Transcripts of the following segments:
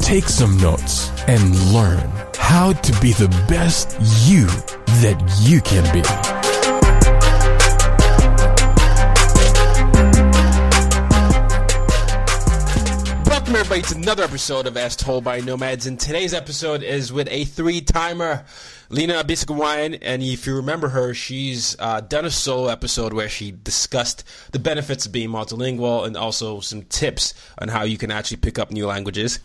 take some notes, and learn how to be the best you that you can be. Welcome everybody to another episode of As Told by Nomads. And today's episode is with a three-timer, Lena Biscawayan. And if you remember her, she's uh, done a solo episode where she discussed the benefits of being multilingual and also some tips on how you can actually pick up new languages.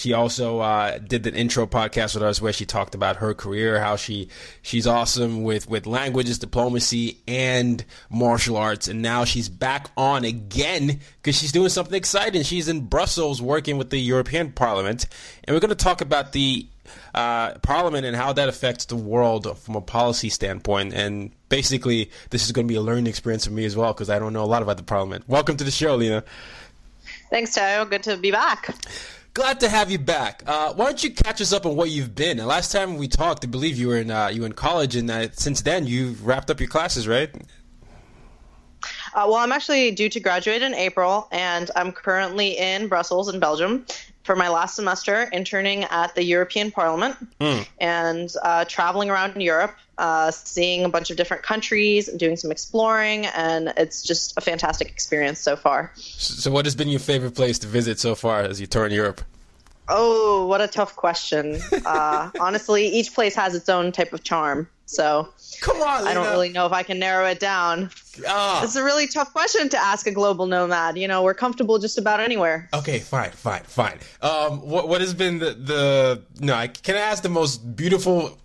She also uh, did the intro podcast with us where she talked about her career, how she she's awesome with with languages, diplomacy, and martial arts, and now she's back on again because she's doing something exciting. She's in Brussels working with the European Parliament, and we're going to talk about the uh, Parliament and how that affects the world from a policy standpoint. And basically, this is going to be a learning experience for me as well because I don't know a lot about the Parliament. Welcome to the show, Lena. Thanks, Tayo. Good to be back. Glad to have you back. Uh, why don't you catch us up on what you've been? The last time we talked, I believe you were in uh, you were in college, and uh, since then you've wrapped up your classes, right? Uh, well, I'm actually due to graduate in April, and I'm currently in Brussels in Belgium for my last semester, interning at the European Parliament Mm. and uh, traveling around Europe, uh, seeing a bunch of different countries, doing some exploring, and it's just a fantastic experience so far. So, what has been your favorite place to visit so far as you tour in Europe? Oh, what a tough question. Uh, honestly, each place has its own type of charm, so Come on, I don't really know if I can narrow it down. Ah. It's a really tough question to ask a global nomad. You know, we're comfortable just about anywhere. Okay, fine, fine, fine. Um, what what has been the the no? I, can I ask the most beautiful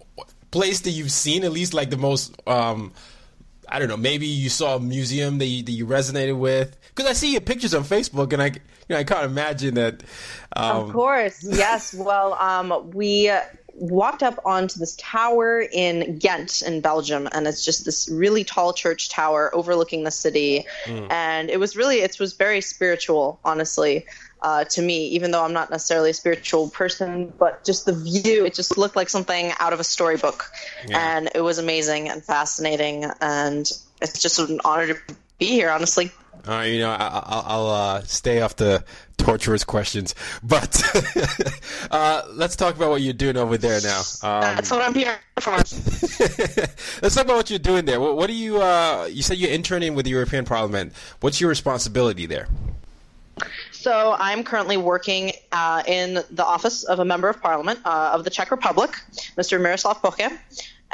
place that you've seen? At least like the most um, I don't know. Maybe you saw a museum that you, that you resonated with. Because I see your pictures on Facebook, and I you know I can't imagine that. Um, Of course, yes. Well, um, we uh, walked up onto this tower in Ghent, in Belgium, and it's just this really tall church tower overlooking the city, and it was really it was very spiritual, honestly. Uh, to me, even though I'm not necessarily a spiritual person, but just the view, it just looked like something out of a storybook. Yeah. And it was amazing and fascinating. And it's just an honor to be here, honestly. Uh, you know, I, I'll, I'll uh, stay off the torturous questions, but uh, let's talk about what you're doing over there now. Um, That's what I'm here for. let's talk about what you're doing there. What, what do you? Uh, you said you're interning with the European Parliament. What's your responsibility there? So I'm currently working uh, in the office of a member of parliament uh, of the Czech Republic, Mr. Miroslav Poche.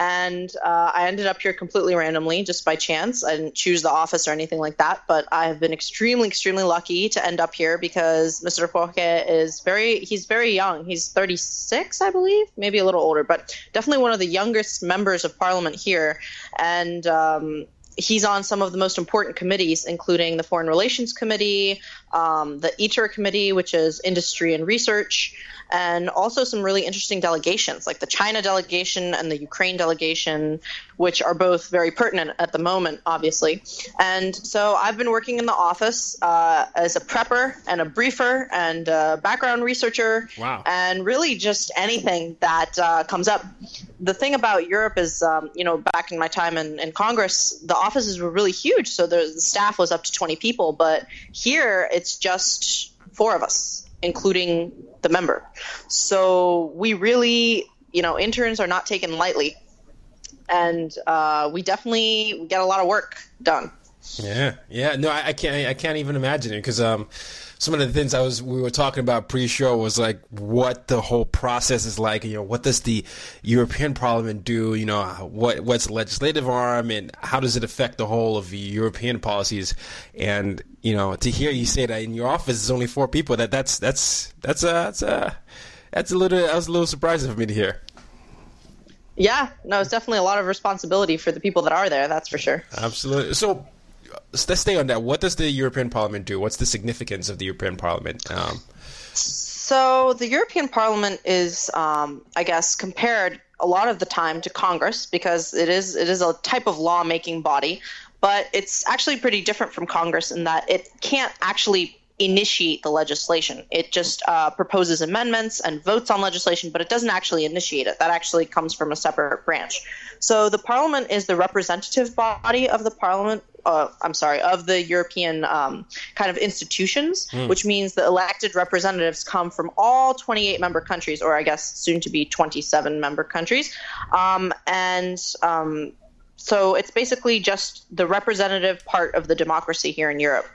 And uh, I ended up here completely randomly, just by chance. I didn't choose the office or anything like that, but I have been extremely, extremely lucky to end up here because Mr. Poche is very, he's very young. He's 36, I believe, maybe a little older, but definitely one of the youngest members of parliament here. And um, he's on some of the most important committees, including the Foreign Relations Committee, um, the ITRE Committee, which is Industry and Research, and also some really interesting delegations, like the China delegation and the Ukraine delegation, which are both very pertinent at the moment, obviously. And so I've been working in the office uh, as a prepper and a briefer and a background researcher, Wow. and really just anything that uh, comes up. the thing about Europe is, um, you know, back in my time in, in Congress, the offices were really huge, so the, the staff was up to 20 people. But here, it's just four of us, including the member. So we really, you know, interns are not taken lightly, and uh, we definitely get a lot of work done. Yeah, yeah. No, I, I can't. I can't even imagine it because um, some of the things I was we were talking about pre-show was like what the whole process is like. You know, what does the European Parliament do? You know, what what's the legislative arm and how does it affect the whole of the European policies? And you know, to hear you say that in your office is only four people, that that's that's that's a that's a that's a little that was a little surprising for me to hear. Yeah, no, it's definitely a lot of responsibility for the people that are there. That's for sure. Absolutely. So let's stay on that. What does the European Parliament do? What's the significance of the European Parliament? Um, so the European Parliament is, um, I guess, compared a lot of the time to Congress because it is it is a type of lawmaking body, but it's actually pretty different from Congress in that it can't actually initiate the legislation. It just uh, proposes amendments and votes on legislation, but it doesn't actually initiate it. That actually comes from a separate branch. So the Parliament is the representative body of the Parliament. Uh, I'm sorry, of the European um, kind of institutions, mm. which means the elected representatives come from all 28 member countries, or I guess soon to be 27 member countries, um, and um, so it's basically just the representative part of the democracy here in Europe.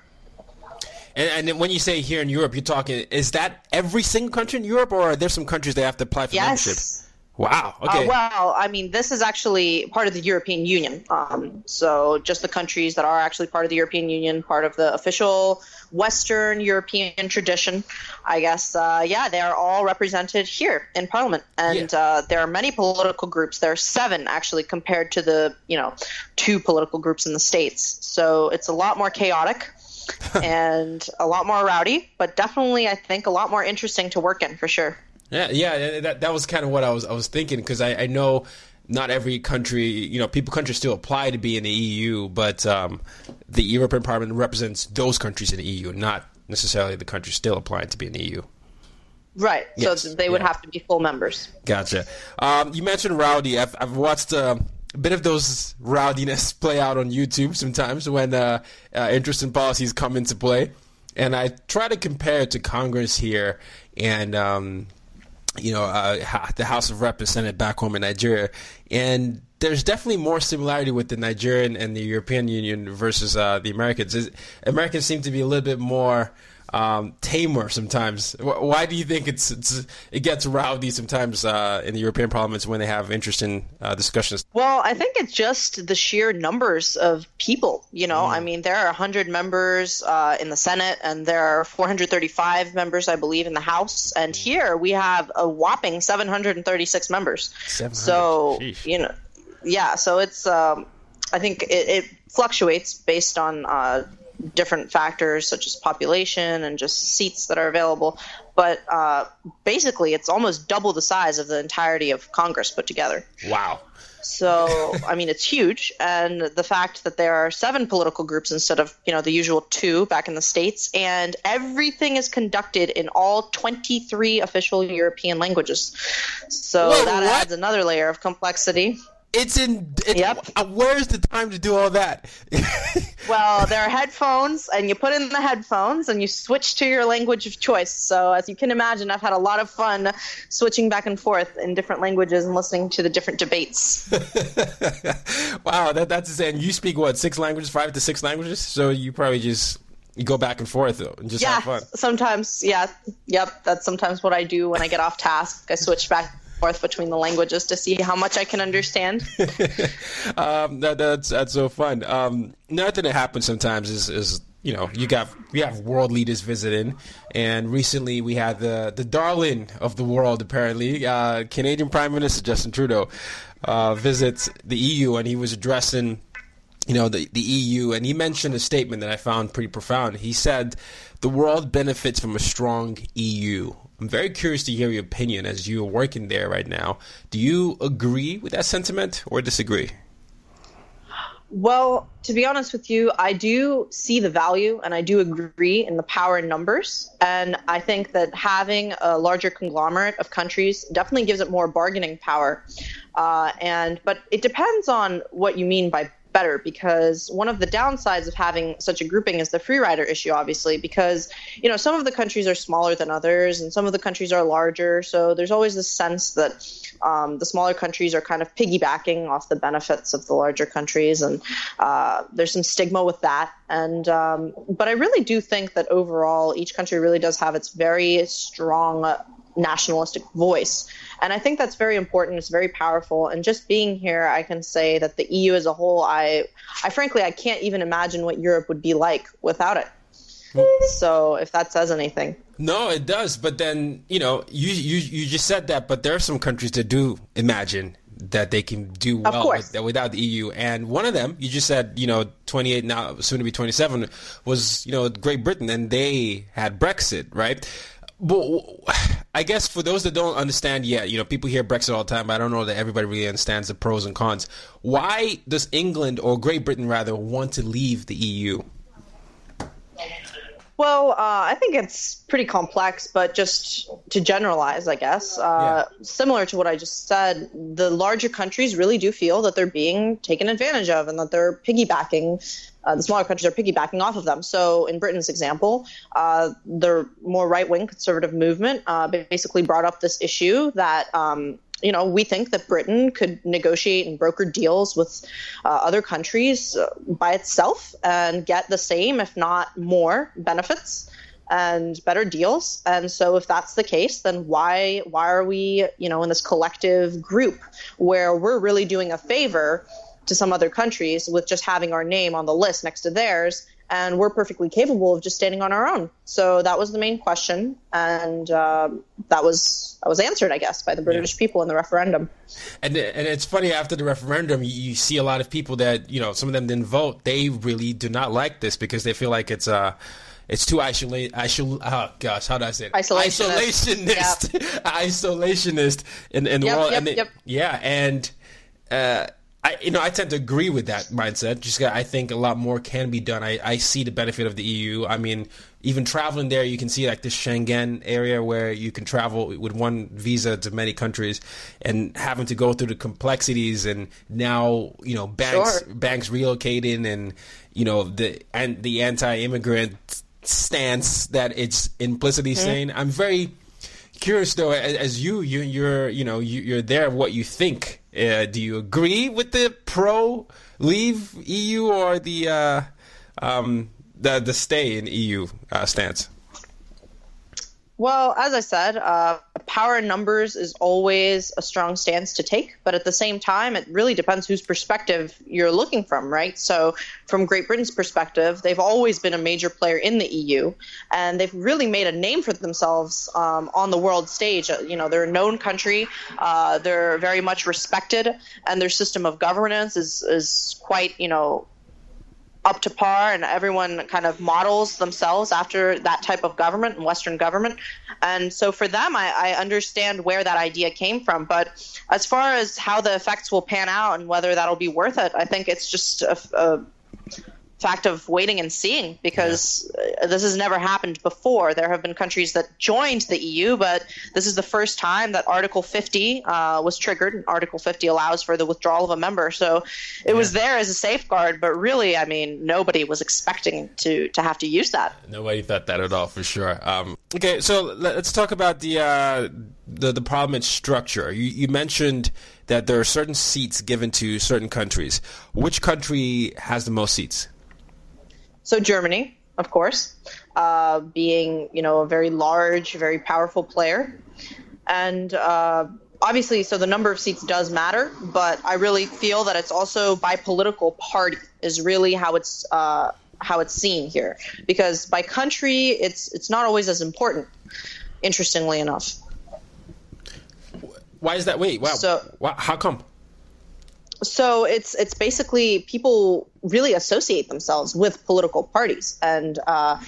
And, and when you say here in Europe, you're talking is that every single country in Europe, or are there some countries that have to apply for yes. membership? Wow. Uh, okay. Uh, well, I mean, this is actually part of the European Union. Um, so just the countries that are actually part of the European Union, part of the official Western European tradition, I guess. Uh, yeah, they are all represented here in Parliament, and yeah. uh, there are many political groups. There are seven actually, compared to the you know two political groups in the states. So it's a lot more chaotic. and a lot more rowdy, but definitely, I think, a lot more interesting to work in for sure. Yeah, yeah, that that was kind of what I was I was thinking because I, I know not every country, you know, people countries still apply to be in the EU, but um, the European Parliament represents those countries in the EU, not necessarily the countries still applying to be in the EU. Right. Yes. So they would yeah. have to be full members. Gotcha. Um, you mentioned rowdy. I've, I've watched. Uh, a bit of those rowdiness play out on YouTube sometimes when uh, uh, interesting policies come into play. And I try to compare it to Congress here and, um, you know, uh, the House of Representatives back home in Nigeria. And there's definitely more similarity with the Nigerian and the European Union versus uh, the Americans. Americans seem to be a little bit more um, tamer sometimes. Why do you think it's, it's it gets rowdy sometimes uh, in the European parliaments when they have interesting uh, discussions? Well, I think it's just the sheer numbers of people. You know, mm. I mean, there are 100 members uh, in the Senate, and there are 435 members, I believe, in the House. And mm. here we have a whopping 736 members. 700. So Sheesh. you know, yeah. So it's um, I think it, it fluctuates based on uh, different factors such as population and just seats that are available. But uh, basically, it's almost double the size of the entirety of Congress put together. Wow. So, I mean, it's huge. And the fact that there are seven political groups instead of, you know, the usual two back in the States, and everything is conducted in all 23 official European languages. So Whoa, that what? adds another layer of complexity. It's in. It, yep. Where's the time to do all that? well, there are headphones, and you put in the headphones, and you switch to your language of choice. So, as you can imagine, I've had a lot of fun switching back and forth in different languages and listening to the different debates. wow, that, that's insane. You speak what six languages, five to six languages? So you probably just you go back and forth though, and just yeah, have fun. Sometimes, yeah, yep. That's sometimes what I do when I get off task. I switch back forth between the languages to see how much I can understand. um, that, that's that's so fun. Um, another thing that happens sometimes is is you know you got we have world leaders visiting, and recently we had the the darling of the world apparently uh, Canadian Prime Minister Justin Trudeau uh, visits the EU, and he was addressing you know the the EU, and he mentioned a statement that I found pretty profound. He said the world benefits from a strong EU. I'm very curious to hear your opinion as you're working there right now. Do you agree with that sentiment or disagree? Well, to be honest with you, I do see the value and I do agree in the power in numbers. And I think that having a larger conglomerate of countries definitely gives it more bargaining power. Uh, and but it depends on what you mean by better because one of the downsides of having such a grouping is the free rider issue obviously because you know some of the countries are smaller than others and some of the countries are larger. So there's always this sense that um, the smaller countries are kind of piggybacking off the benefits of the larger countries and uh, there's some stigma with that. And um, but i really do think that overall each country really does have its very strong nationalistic voice and I think that's very important. It's very powerful. And just being here, I can say that the EU as a whole, I, I frankly, I can't even imagine what Europe would be like without it. So if that says anything. No, it does. But then, you know, you, you, you just said that, but there are some countries that do imagine that they can do well with, without the EU. And one of them, you just said, you know, 28 now, soon to be 27, was, you know, Great Britain, and they had Brexit, right? But I guess for those that don't understand yet, you know, people hear Brexit all the time, but I don't know that everybody really understands the pros and cons. Why does England or Great Britain rather want to leave the EU? Well, uh, I think it's pretty complex, but just to generalize, I guess, uh, yeah. similar to what I just said, the larger countries really do feel that they're being taken advantage of and that they're piggybacking uh, the smaller countries are piggybacking off of them. So, in Britain's example, uh, the more right wing conservative movement uh, basically brought up this issue that. Um, you know, we think that Britain could negotiate and broker deals with uh, other countries uh, by itself and get the same, if not more, benefits and better deals. And so if that's the case, then why why are we, you know, in this collective group where we're really doing a favor to some other countries with just having our name on the list next to theirs and we're perfectly capable of just standing on our own. So that was the main question, and um, that was that was answered, I guess, by the British yeah. people in the referendum. And and it's funny after the referendum, you see a lot of people that you know some of them didn't vote. They really do not like this because they feel like it's a uh, it's too isolate. Isol- oh gosh, how do I say it? Isolationist. Isolationist. Yep. Isolationist in, in the yep, world. Yep, and they, yep. Yeah, and uh, I, you know, I tend to agree with that mindset. Just I think a lot more can be done. I, I see the benefit of the EU. I mean, even traveling there, you can see like this Schengen area where you can travel with one visa to many countries, and having to go through the complexities and now you know banks sure. banks relocating and you know the and the anti-immigrant stance that it's implicitly mm-hmm. saying. I'm very curious though, as, as you you you're you know you, you're there. What you think uh, do you agree with the pro leave EU or the uh, um, the the stay in EU uh, stance? Well, as I said, uh, power in numbers is always a strong stance to take, but at the same time, it really depends whose perspective you're looking from, right? So, from Great Britain's perspective, they've always been a major player in the EU, and they've really made a name for themselves um, on the world stage. Uh, you know, they're a known country, uh, they're very much respected, and their system of governance is is quite, you know, up to par and everyone kind of models themselves after that type of government and Western government. And so for them, I, I, understand where that idea came from. But as far as how the effects will pan out and whether that'll be worth it, I think it's just a, a fact of waiting and seeing because yeah. this has never happened before. There have been countries that joined the EU, but this is the first time that Article 50 uh, was triggered. Article 50 allows for the withdrawal of a member, so it yeah. was there as a safeguard. But really, I mean, nobody was expecting to to have to use that. Nobody thought that at all, for sure. Um, okay, so let's talk about the uh, the, the parliament structure. You, you mentioned that there are certain seats given to certain countries. Which country has the most seats? So Germany, of course, uh, being you know a very large, very powerful player, and uh, obviously, so the number of seats does matter. But I really feel that it's also by political party is really how it's uh, how it's seen here, because by country, it's it's not always as important. Interestingly enough. Why is that? Wait, wow. So, how come? So it's it's basically people really associate themselves with political parties. And uh,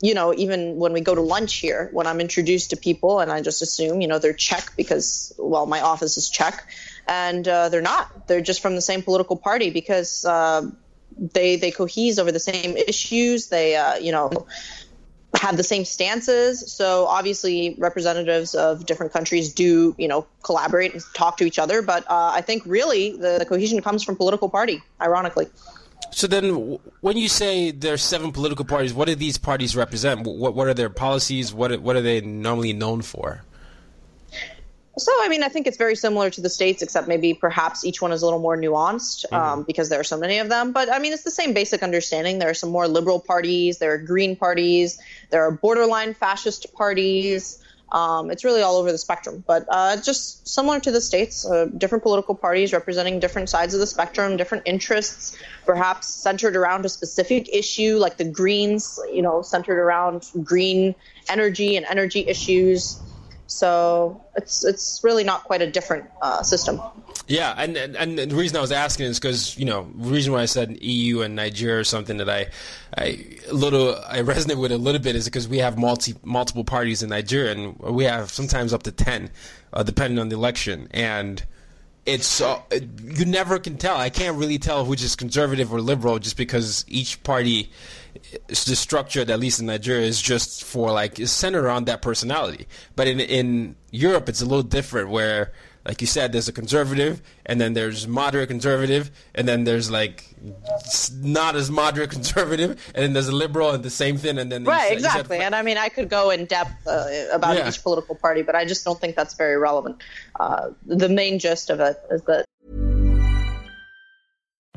you know even when we go to lunch here when i'm introduced to people and i just assume you know they're czech because well my office is czech. And uh, they're not. They're just from the same political party because uh, they they cohese over the same issues. They uh, you know have the same stances. So obviously, representatives of different countries do, you know, collaborate and talk to each other. But uh, I think really the, the, cohesion comes from political party, ironically. So then, when you say there's seven political parties, what do these parties represent? What what are their policies? What what are they normally known for? So, I mean, I think it's very similar to the states, except maybe perhaps each one is a little more nuanced um, mm-hmm. because there are so many of them. But I mean, it's the same basic understanding. There are some more liberal parties, there are green parties, there are borderline fascist parties. Um, it's really all over the spectrum, but uh, just similar to the states, uh, different political parties representing different sides of the spectrum, different interests, perhaps centered around a specific issue, like the Greens, you know, centered around green energy and energy issues. So it's it's really not quite a different uh, system. Yeah, and, and, and the reason I was asking is because you know the reason why I said EU and Nigeria or something that I I little I resonate with a little bit is because we have multi multiple parties in Nigeria and we have sometimes up to ten, uh, depending on the election and it's uh, you never can tell. I can't really tell which is conservative or liberal just because each party, the structure, at least in Nigeria, is just for like is centered around that personality. But in in Europe, it's a little different where like you said, there's a conservative, and then there's moderate conservative, and then there's like not as moderate conservative, and then there's a liberal, and the same thing, and then right, said, exactly. Said, and I mean, I could go in depth uh, about yeah. each political party, but I just don't think that's very relevant. Uh, the main gist of it is that.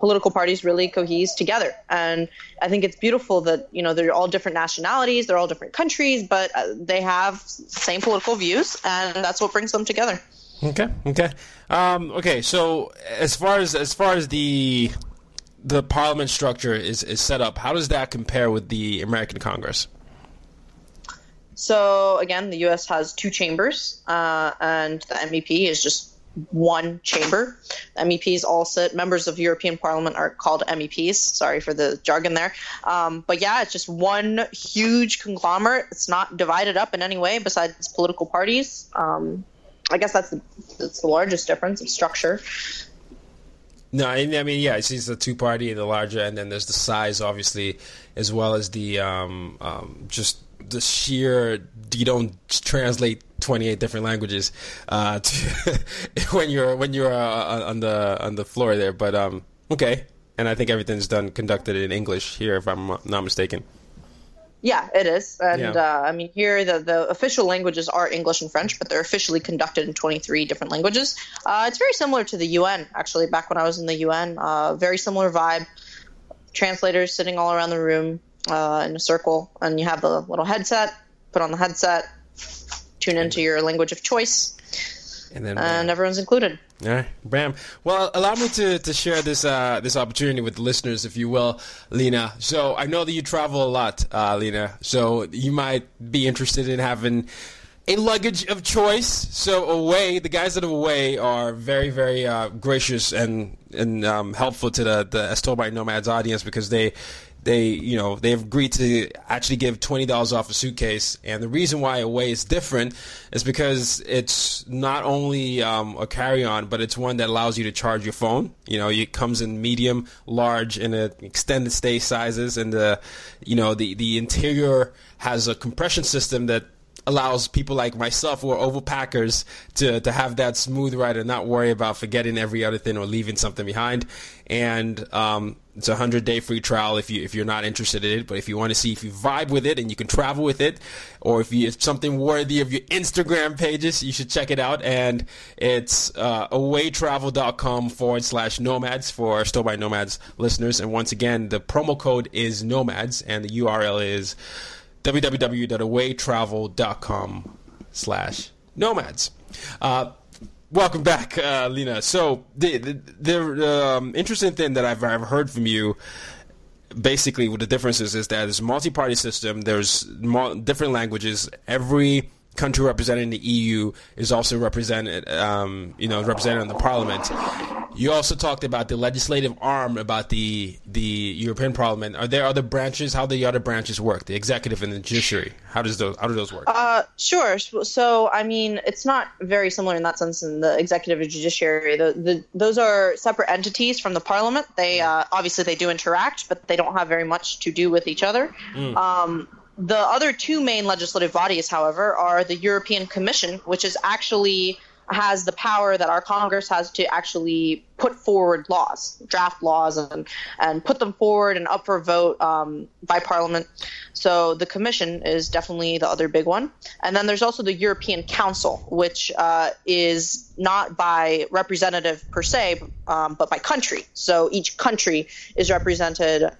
Political parties really cohese together. And I think it's beautiful that, you know, they're all different nationalities, they're all different countries, but uh, they have same political views, and that's what brings them together. Okay. Okay. Um, okay. So as far as as far as the the parliament structure is, is set up, how does that compare with the American Congress? So again, the U.S. has two chambers, uh, and the MEP is just one chamber. MEPs all sit. Members of European Parliament are called MEPs. Sorry for the jargon there. Um, but yeah, it's just one huge conglomerate. It's not divided up in any way besides political parties. Um, I guess that's the, that's the largest difference of structure. No, I mean, yeah, it's the two party, and the larger, and then there's the size, obviously, as well as the um, um, just the sheer. You don't translate 28 different languages uh, to, when you're when you're uh, on the on the floor there. But um, okay, and I think everything's done conducted in English here, if I'm not mistaken. Yeah, it is. And yeah. uh, I mean, here the, the official languages are English and French, but they're officially conducted in 23 different languages. Uh, it's very similar to the UN, actually, back when I was in the UN. Uh, very similar vibe. Translators sitting all around the room uh, in a circle, and you have the little headset, put on the headset, tune into your language of choice, and then and everyone's included. All right, Bram. Well, allow me to, to share this uh, this opportunity with the listeners, if you will, Lena. So I know that you travel a lot, uh, Lena. So you might be interested in having a luggage of choice. So away, the guys that are away are very, very uh, gracious and and um, helpful to the the by Nomads audience because they they you know they've agreed to actually give twenty dollars off a suitcase, and the reason why Away is different is because it's not only um, a carry-on, but it's one that allows you to charge your phone. You know, it comes in medium, large, and extended stay sizes, and the you know the the interior has a compression system that allows people like myself who are overpackers to, to have that smooth ride and not worry about forgetting every other thing or leaving something behind. And um, it's a hundred day free trial if you if you're not interested in it. But if you want to see if you vibe with it and you can travel with it, or if you, it's something worthy of your Instagram pages, you should check it out. And it's uh, awaytravel.com forward slash nomads for Stowe by Nomads listeners. And once again, the promo code is nomads, and the URL is www.awaytravel.com slash nomads. Uh, welcome back, uh, Lena. So the the, the um, interesting thing that I've, I've heard from you basically what the difference is is that it's a multi-party system there's different languages every country representing the EU is also represented, um, you know, represented in the Parliament. You also talked about the legislative arm about the the European Parliament. Are there other branches? How do the other branches work? The executive and the judiciary. How does those how do those work? Uh, sure. So I mean, it's not very similar in that sense in the executive and judiciary. The, the those are separate entities from the Parliament. They uh, obviously they do interact, but they don't have very much to do with each other. Mm. Um, the other two main legislative bodies, however, are the European Commission, which is actually has the power that our Congress has to actually put forward laws, draft laws, and and put them forward and up for vote um, by Parliament. So the Commission is definitely the other big one, and then there's also the European Council, which uh, is not by representative per se, um, but by country. So each country is represented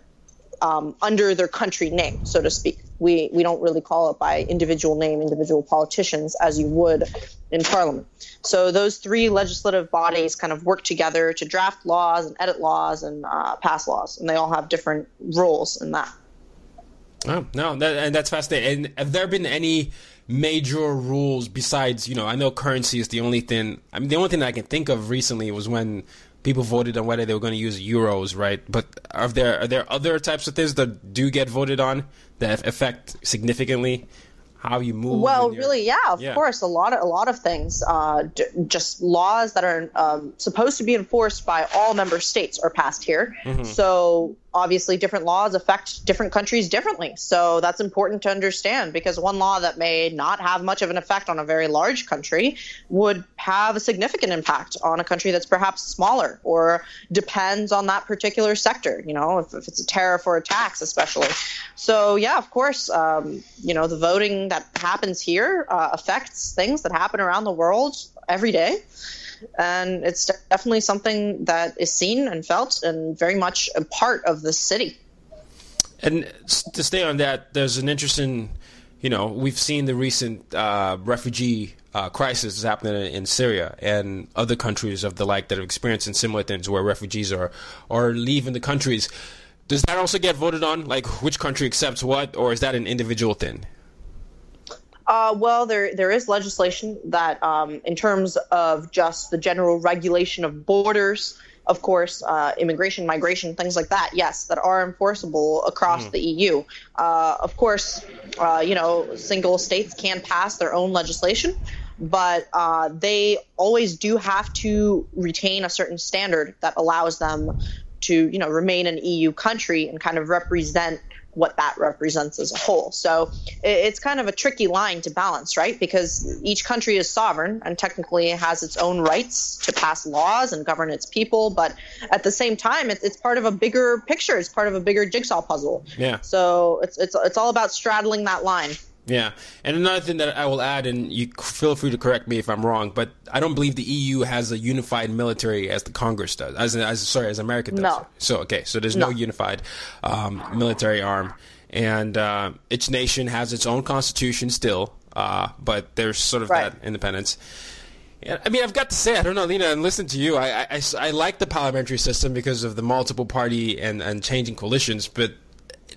um, under their country name, so to speak. We we don't really call it by individual name, individual politicians, as you would in Parliament. So those three legislative bodies kind of work together to draft laws and edit laws and uh, pass laws, and they all have different roles in that. Oh no, that, and that's fascinating. And have there been any major rules besides, you know, I know currency is the only thing. I mean, the only thing I can think of recently was when people voted on whether they were going to use euros, right? But are there are there other types of things that do get voted on that affect significantly how you move? Well, really, yeah, of yeah. course, a lot of a lot of things. Uh, d- just laws that are um, supposed to be enforced by all member states are passed here. Mm-hmm. So obviously different laws affect different countries differently. So that's important to understand because one law that may not have much of an effect on a very large country would have a significant impact on a country that's perhaps smaller or depends on that particular sector, you know, if, if it's a tariff or a tax, especially. So, yeah, of course, um, you know, the voting that happens here uh, affects things that happen around the world every day and it's definitely something that is seen and felt and very much a part of the city. And to stay on that, there's an interesting, you know, we've seen the recent uh, refugee uh, crisis is happening in Syria and other countries of the like that are experiencing similar things where refugees are are leaving the countries. Does that also get voted on? Like which country accepts what, or is that an individual thing? Uh, well, there there is legislation that, um, in terms of just the general regulation of borders, of course, uh, immigration, migration, things like that, yes, that are enforceable across mm. the EU. Uh, of course, uh, you know, single states can pass their own legislation, but uh, they always do have to retain a certain standard that allows them to, you know, remain an EU country and kind of represent what that represents as a whole. So it's kind of a tricky line to balance, right? Because each country is sovereign and technically has its own rights to pass laws and govern its people, but at the same time, it's, it's part of a bigger picture. It's part of a bigger jigsaw puzzle. Yeah. So it's it's it's all about straddling that line. Yeah, and another thing that I will add, and you feel free to correct me if I'm wrong, but I don't believe the EU has a unified military as the Congress does, as, as sorry, as America does. No. So okay, so there's no, no unified um, military arm, and uh, each nation has its own constitution still, uh, but there's sort of right. that independence. I mean, I've got to say, I don't know, Lena, and listen to you. I, I, I like the parliamentary system because of the multiple party and, and changing coalitions, but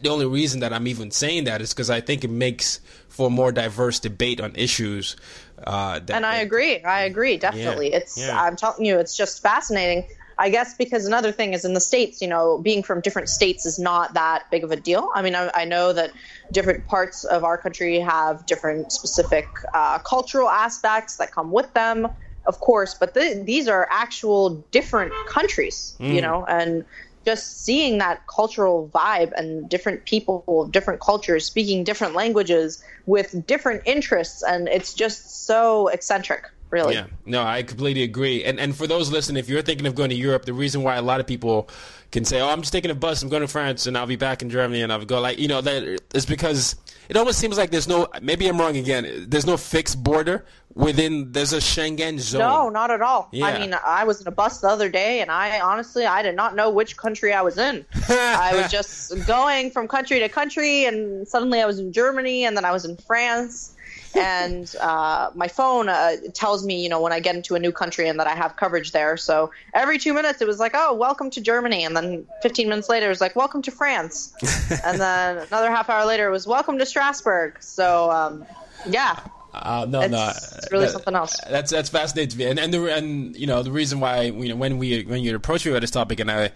the only reason that I'm even saying that is because I think it makes for a more diverse debate on issues. Uh, that, and I agree. I agree. Definitely. Yeah, it's. Yeah. I'm telling you, it's just fascinating. I guess because another thing is in the states, you know, being from different states is not that big of a deal. I mean, I, I know that different parts of our country have different specific uh, cultural aspects that come with them, of course, but the, these are actual different countries, mm. you know, and just seeing that cultural vibe and different people of different cultures speaking different languages with different interests, and it's just so eccentric. Really. Yeah, no, I completely agree. And and for those listening, if you're thinking of going to Europe, the reason why a lot of people can say, "Oh, I'm just taking a bus, I'm going to France, and I'll be back in Germany," and I'll go like, you know, that is because it almost seems like there's no. Maybe I'm wrong again. There's no fixed border within. There's a Schengen zone. No, not at all. Yeah. I mean, I was in a bus the other day, and I honestly, I did not know which country I was in. I was just going from country to country, and suddenly I was in Germany, and then I was in France. and uh, my phone uh, tells me, you know, when I get into a new country and that I have coverage there. So every two minutes, it was like, "Oh, welcome to Germany," and then 15 minutes later, it was like, "Welcome to France," and then another half hour later, it was "Welcome to Strasbourg." So um, yeah, Uh, no, It's- no, it's really something else. That's that's fascinating to me, and and the and you know the reason why you know when we when you approached me about this topic and I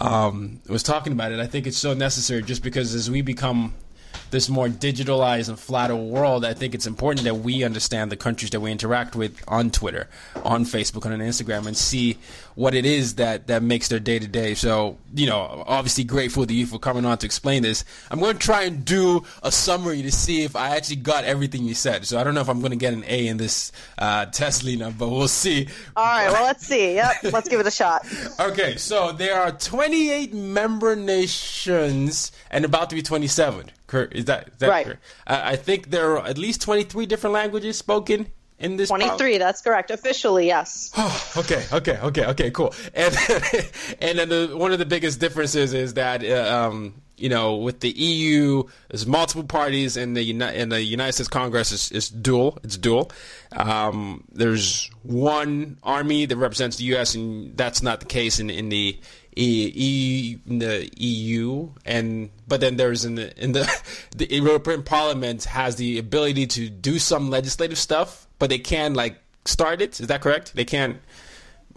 um, was talking about it, I think it's so necessary just because as we become this more digitalized and flatter world, I think it's important that we understand the countries that we interact with on Twitter, on Facebook, and on Instagram, and see what it is that, that makes their day to day. So, you know, obviously grateful to you for coming on to explain this. I'm going to try and do a summary to see if I actually got everything you said. So I don't know if I'm going to get an A in this uh, test, Lena, but we'll see. all right. Well, let's see. Yep, let's give it a shot. Okay, so there are 28 member nations and about to be 27. Is that, is that Right. correct? Uh, I think there are at least 23 different languages spoken in this. 23. That's correct. Officially, yes. okay, okay, okay, okay, cool. And and then the, one of the biggest differences is that uh, um, you know with the EU, there's multiple parties, and the Uni- and the United States Congress is, is dual. It's dual. Um, there's one army that represents the U.S., and that's not the case in in the. E, e, the EU and but then there's in the in the the European Parliament has the ability to do some legislative stuff, but they can like start it. Is that correct? They can't.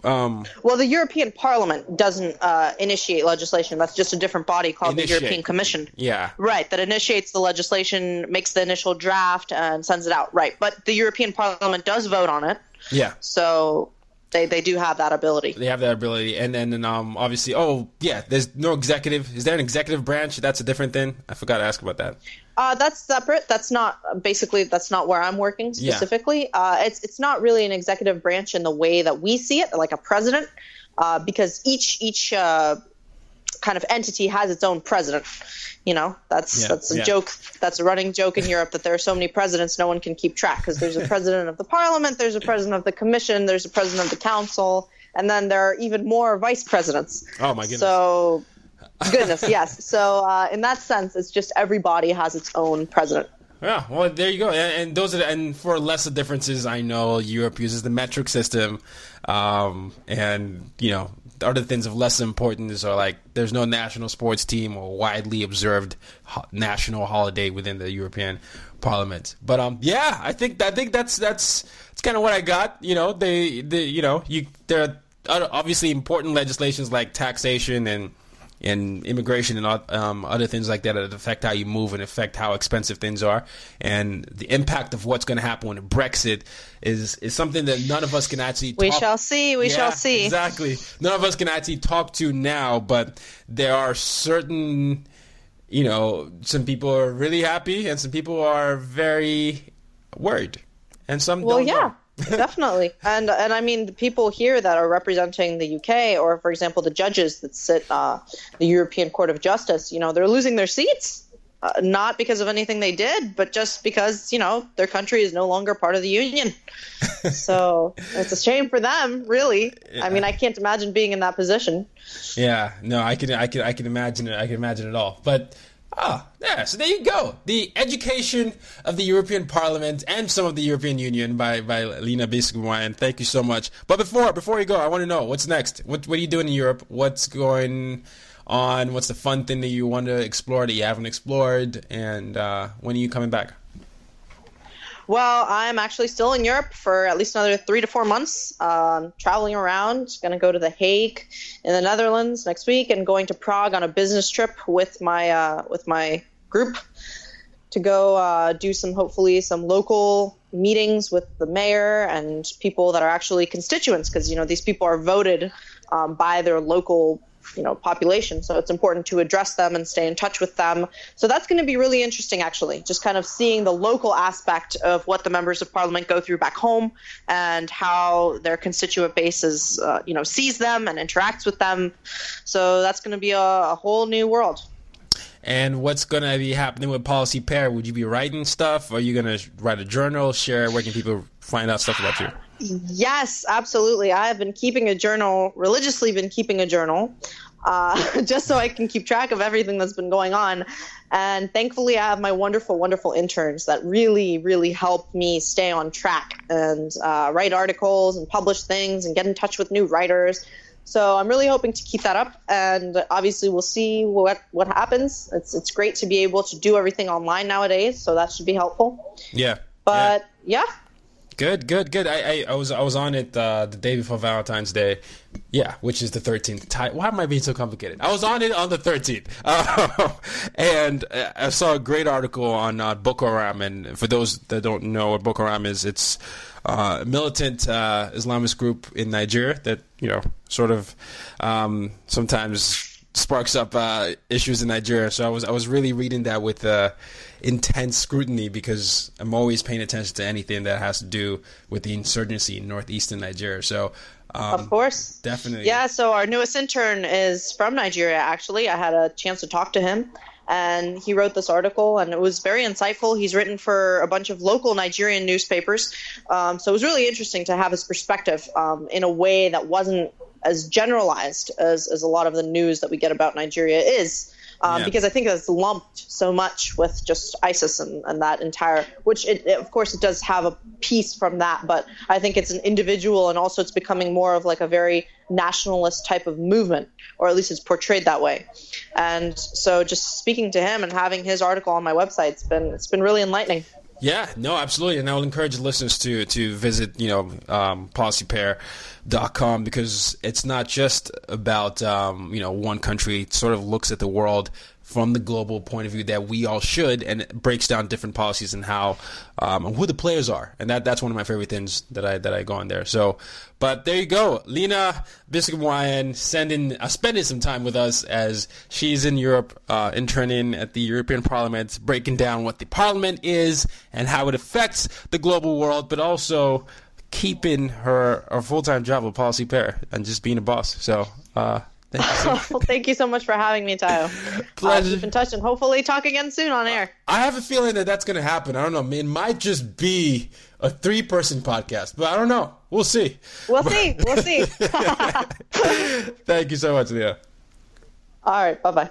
Um, Well, the European Parliament doesn't uh, initiate legislation. That's just a different body called Initiate. the European Commission. yeah. Right, that initiates the legislation, makes the initial draft, and sends it out. Right, but the European Parliament does vote on it, Yeah. so they, they do have that ability. They have that ability, and then and, um, obviously, oh yeah, there's no executive. Is there an executive branch? That's a different thing. I forgot to ask about that. Uh, that's separate. That's not basically that's not where I'm working Yeah. specifically. Uh, it's it's not really an executive branch in the way that we see it, like a president, uh, because each each uh, kind of entity has its own president. You know, that's Yeah, that's a yeah. joke. That's a running joke in Europe that there are so many presidents, no one can keep track because there's a president of the parliament, there's a president of the commission, there's a president of the council, and then there are even more vice presidents. Oh my goodness. So, goodness, yes. So, uh, in that sense, it's just every body has its own president. Yeah, well, there you go. And, those are, the, and for lesser differences, I know Europe uses the metric system, um, and you know, other things of less importance are like there's no national sports team or widely observed ho- national holiday within the European Parliament. But um, yeah, I think I think that's that's that's kind of what I got. You know, they, they you know, you there are obviously important legislations like taxation and and immigration and um, other things like that that affect how you move and affect how expensive things are. And the impact of what's going to happen when Brexit is is something that none of us can actually. We talk- shall see. We shall see. Exactly. None of us can actually talk to now, but there are certain, you know, some people are really happy and some people are very worried, and some Well, don't yeah, know. Definitely. And and I mean, the people here that are representing the UK, or for example, the judges that sit uh, the European Court of Justice, you know, they're losing their seats. Uh, not because of anything they did, but just because you know their country is no longer part of the union. so it's a shame for them, really. I mean, I can't imagine being in that position. Yeah, no, I can, I can, I can imagine it. I can imagine it all. But ah, yeah. So there you go. The education of the European Parliament and some of the European Union by by Lena Biscuit. Thank you so much. But before before you go, I want to know what's next. What what are you doing in Europe? What's going on? What's the fun thing that you want to explore that you haven't explored? And uh, when are you coming back? Well, I'm actually still in Europe for at least another three to four months. Um, traveling around, going to go to The Hague in the Netherlands next week, and going to Prague on a business trip with my uh, with my group to go uh, do some hopefully some local meetings with the mayor and people that are actually constituents because you know these people are voted um, by their local you know population. So it's important to address them and stay in touch with them. So that's going to be really interesting actually just kind of seeing the local aspect of what the members of parliament go through back home and how their constituent base is uh, you know sees them and interacts with them. So that's going to be a, a whole new world and what's going to be happening with Policy Pair? Would you be writing stuff? Are you going to write a journal? Share? Where can people find out stuff about you? Yes, absolutely. I have been keeping a journal, religiously been keeping a journal, uh, just so I can keep track of everything that's been going on. And thankfully, I have my wonderful, wonderful interns that really, really help me stay on track and uh, write articles and publish things and get in touch with new writers. So I'm really hoping to keep that up, and obviously we'll see what what happens. It's it's great to be able to do everything online nowadays, so that should be helpful. Yeah. But yeah, yeah Good, good, good. I, I, I, was I was on it uh, the day before Valentine's Day, yeah, which is the thirteenth. Why am I being so complicated? I was on it on the thirteenth, uh, and I saw a great article on uh, Boko Haram. And for those that don't know what Boko Haram is, it's uh, a militant uh, Islamist group in Nigeria that you know sort of um, sometimes sparks up uh, issues in Nigeria. So I was I was really reading that with uh, intense scrutiny because I'm always paying attention to anything that has to do with the insurgency in northeastern Nigeria. So. Um, of course, definitely. Yeah. So our newest intern is from Nigeria. Actually, I had a chance to talk to him, and he wrote this article, and it was very insightful. He's written for a bunch of local Nigerian newspapers, um, so it was really interesting to have his perspective um, in a way that wasn't as generalized as, as a lot of the news that we get about Nigeria is. Um, yeah. Because I think it's lumped so much with just ISIS and, and that entire, which it, it, of course it does have a piece from that, but I think it's an individual and also it's becoming more of like a very nationalist type of movement, or at least it's portrayed that way. And so just speaking to him and having his article on my website, it's been it's been really enlightening. Yeah, no, absolutely, and I will encourage listeners to to visit, you know, um, policypair.com because it's not just about um, you know one country. It sort of looks at the world from the global point of view that we all should, and it breaks down different policies and how um, and who the players are, and that that's one of my favorite things that I that I go on there. So, but there you go, Lena Biscomwayan sending uh, spending some time with us as she's in Europe, uh, interning at the European Parliament, breaking down what the Parliament is and how it affects the global world, but also keeping her, her full time job with Policy Pair and just being a boss. So. Uh, Thank you, so well, thank you so much for having me, Tayo. Pleasure. Uh, in touch and hopefully talk again soon on air. I have a feeling that that's going to happen. I don't know. It might just be a three person podcast, but I don't know. We'll see. We'll see. We'll see. thank you so much, Leah. All right. Bye bye.